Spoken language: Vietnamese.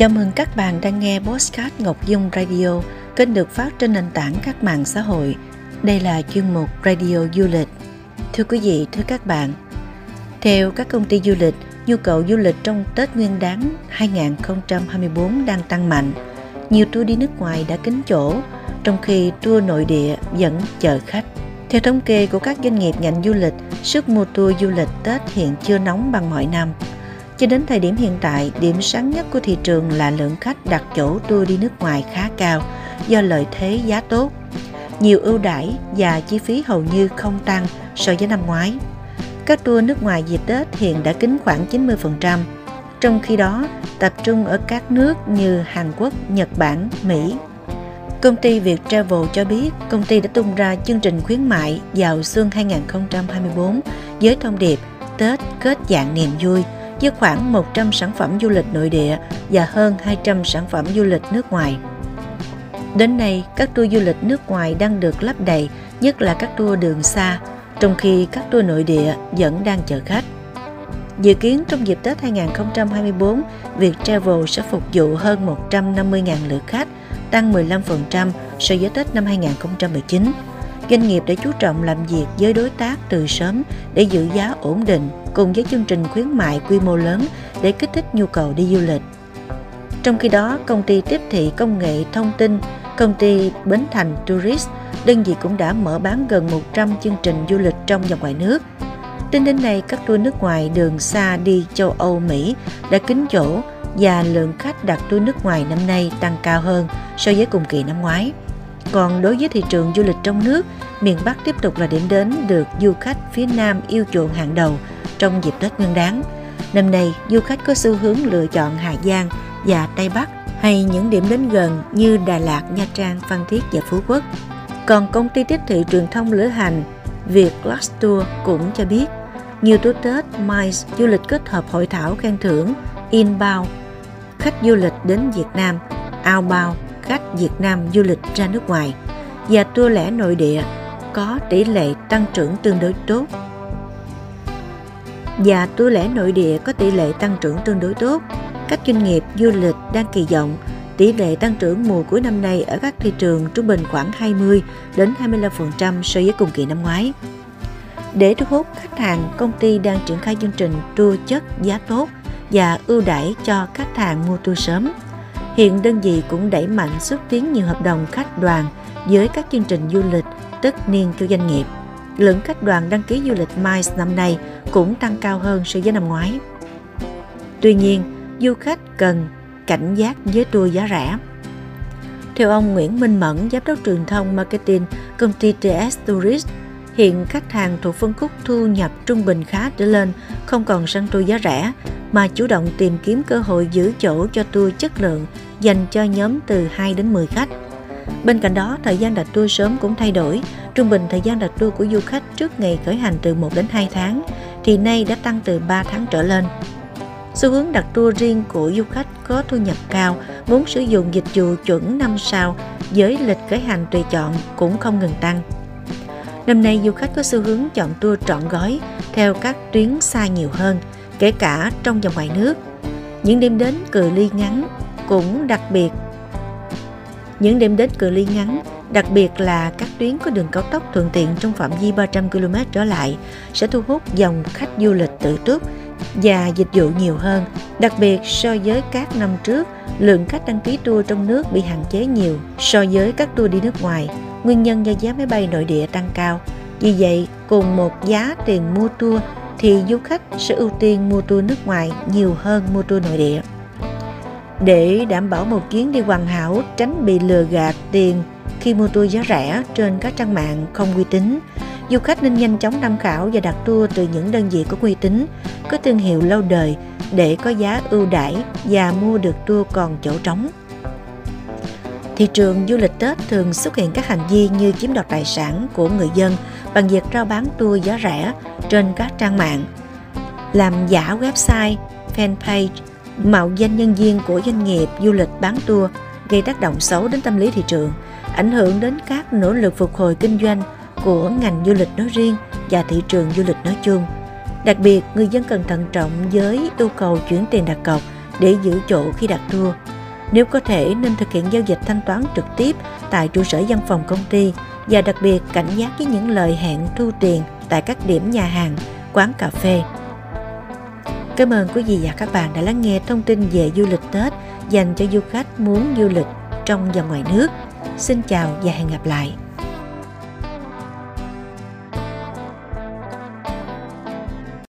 Chào mừng các bạn đang nghe Postcard Ngọc Dung Radio, kênh được phát trên nền tảng các mạng xã hội. Đây là chuyên mục Radio Du lịch. Thưa quý vị, thưa các bạn, theo các công ty du lịch, nhu cầu du lịch trong Tết Nguyên đán 2024 đang tăng mạnh. Nhiều tour đi nước ngoài đã kín chỗ, trong khi tour nội địa vẫn chờ khách. Theo thống kê của các doanh nghiệp ngành du lịch, sức mua tour du lịch Tết hiện chưa nóng bằng mọi năm. Cho đến thời điểm hiện tại, điểm sáng nhất của thị trường là lượng khách đặt chỗ tour đi nước ngoài khá cao do lợi thế giá tốt. Nhiều ưu đãi và chi phí hầu như không tăng so với năm ngoái. Các tour nước ngoài dịp Tết hiện đã kín khoảng 90%, trong khi đó tập trung ở các nước như Hàn Quốc, Nhật Bản, Mỹ. Công ty Việt Travel cho biết công ty đã tung ra chương trình khuyến mại vào xuân 2024 với thông điệp Tết kết dạng niềm vui – với khoảng 100 sản phẩm du lịch nội địa và hơn 200 sản phẩm du lịch nước ngoài. Đến nay, các tour du lịch nước ngoài đang được lấp đầy, nhất là các tour đường xa, trong khi các tour nội địa vẫn đang chờ khách. Dự kiến trong dịp Tết 2024, Việt Travel sẽ phục vụ hơn 150.000 lượt khách, tăng 15% so với Tết năm 2019 doanh nghiệp đã chú trọng làm việc với đối tác từ sớm để giữ giá ổn định cùng với chương trình khuyến mại quy mô lớn để kích thích nhu cầu đi du lịch. Trong khi đó, công ty tiếp thị công nghệ thông tin, công ty Bến Thành Tourist, đơn vị cũng đã mở bán gần 100 chương trình du lịch trong và ngoài nước. Tính đến nay, các tour nước ngoài đường xa đi châu Âu, Mỹ đã kín chỗ và lượng khách đặt tour nước ngoài năm nay tăng cao hơn so với cùng kỳ năm ngoái. Còn đối với thị trường du lịch trong nước, miền Bắc tiếp tục là điểm đến được du khách phía Nam yêu chuộng hàng đầu trong dịp Tết Nguyên đán. Năm nay, du khách có xu hướng lựa chọn Hà Giang và Tây Bắc hay những điểm đến gần như Đà Lạt, Nha Trang, Phan Thiết và Phú Quốc. Còn công ty tiếp thị truyền thông lữ hành Việt Last Tour cũng cho biết nhiều tour Tết MICE du lịch kết hợp hội thảo khen thưởng inbound khách du lịch đến Việt Nam outbound khách Việt Nam du lịch ra nước ngoài và tour lẻ nội địa có tỷ lệ tăng trưởng tương đối tốt. Và tour lẻ nội địa có tỷ lệ tăng trưởng tương đối tốt. Các doanh nghiệp du lịch đang kỳ vọng tỷ lệ tăng trưởng mùa cuối năm nay ở các thị trường trung bình khoảng 20 đến 25% so với cùng kỳ năm ngoái. Để thu hút khách hàng, công ty đang triển khai chương trình tour chất giá tốt và ưu đãi cho khách hàng mua tour sớm. Hiện đơn vị cũng đẩy mạnh xúc tiến nhiều hợp đồng khách đoàn với các chương trình du lịch tất niên cho doanh nghiệp. Lượng khách đoàn đăng ký du lịch MICE năm nay cũng tăng cao hơn so với năm ngoái. Tuy nhiên, du khách cần cảnh giác với tour giá rẻ. Theo ông Nguyễn Minh Mẫn, giám đốc truyền thông marketing công ty TS Tourist, hiện khách hàng thuộc phân khúc thu nhập trung bình khá trở lên không còn săn tour giá rẻ mà chủ động tìm kiếm cơ hội giữ chỗ cho tour chất lượng dành cho nhóm từ 2 đến 10 khách. Bên cạnh đó, thời gian đặt tour sớm cũng thay đổi. Trung bình thời gian đặt tour của du khách trước ngày khởi hành từ 1 đến 2 tháng, thì nay đã tăng từ 3 tháng trở lên. Xu hướng đặt tour riêng của du khách có thu nhập cao muốn sử dụng dịch vụ chuẩn 5 sao với lịch khởi hành tùy chọn cũng không ngừng tăng. Năm nay du khách có xu hướng chọn tour trọn gói theo các tuyến xa nhiều hơn, kể cả trong và ngoài nước. Những đêm đến cự ly ngắn cũng đặc biệt những đêm đến cự ly ngắn, đặc biệt là các tuyến có đường cao tốc thuận tiện trong phạm vi 300 km trở lại sẽ thu hút dòng khách du lịch tự túc và dịch vụ nhiều hơn. Đặc biệt so với các năm trước, lượng khách đăng ký tour trong nước bị hạn chế nhiều so với các tour đi nước ngoài. Nguyên nhân do giá máy bay nội địa tăng cao. Vì vậy, cùng một giá tiền mua tour thì du khách sẽ ưu tiên mua tour nước ngoài nhiều hơn mua tour nội địa. Để đảm bảo một chuyến đi hoàn hảo, tránh bị lừa gạt tiền khi mua tour giá rẻ trên các trang mạng không uy tín, du khách nên nhanh chóng tham khảo và đặt tour từ những đơn vị có uy tín, có thương hiệu lâu đời để có giá ưu đãi và mua được tour còn chỗ trống. Thị trường du lịch Tết thường xuất hiện các hành vi như chiếm đoạt tài sản của người dân bằng việc rao bán tour giá rẻ trên các trang mạng, làm giả website, fanpage mạo danh nhân viên của doanh nghiệp du lịch bán tour gây tác động xấu đến tâm lý thị trường, ảnh hưởng đến các nỗ lực phục hồi kinh doanh của ngành du lịch nói riêng và thị trường du lịch nói chung. Đặc biệt, người dân cần thận trọng với yêu cầu chuyển tiền đặt cọc để giữ chỗ khi đặt tour. Nếu có thể nên thực hiện giao dịch thanh toán trực tiếp tại trụ sở văn phòng công ty và đặc biệt cảnh giác với những lời hẹn thu tiền tại các điểm nhà hàng, quán cà phê. Cảm ơn quý vị và các bạn đã lắng nghe thông tin về du lịch Tết dành cho du khách muốn du lịch trong và ngoài nước. Xin chào và hẹn gặp lại.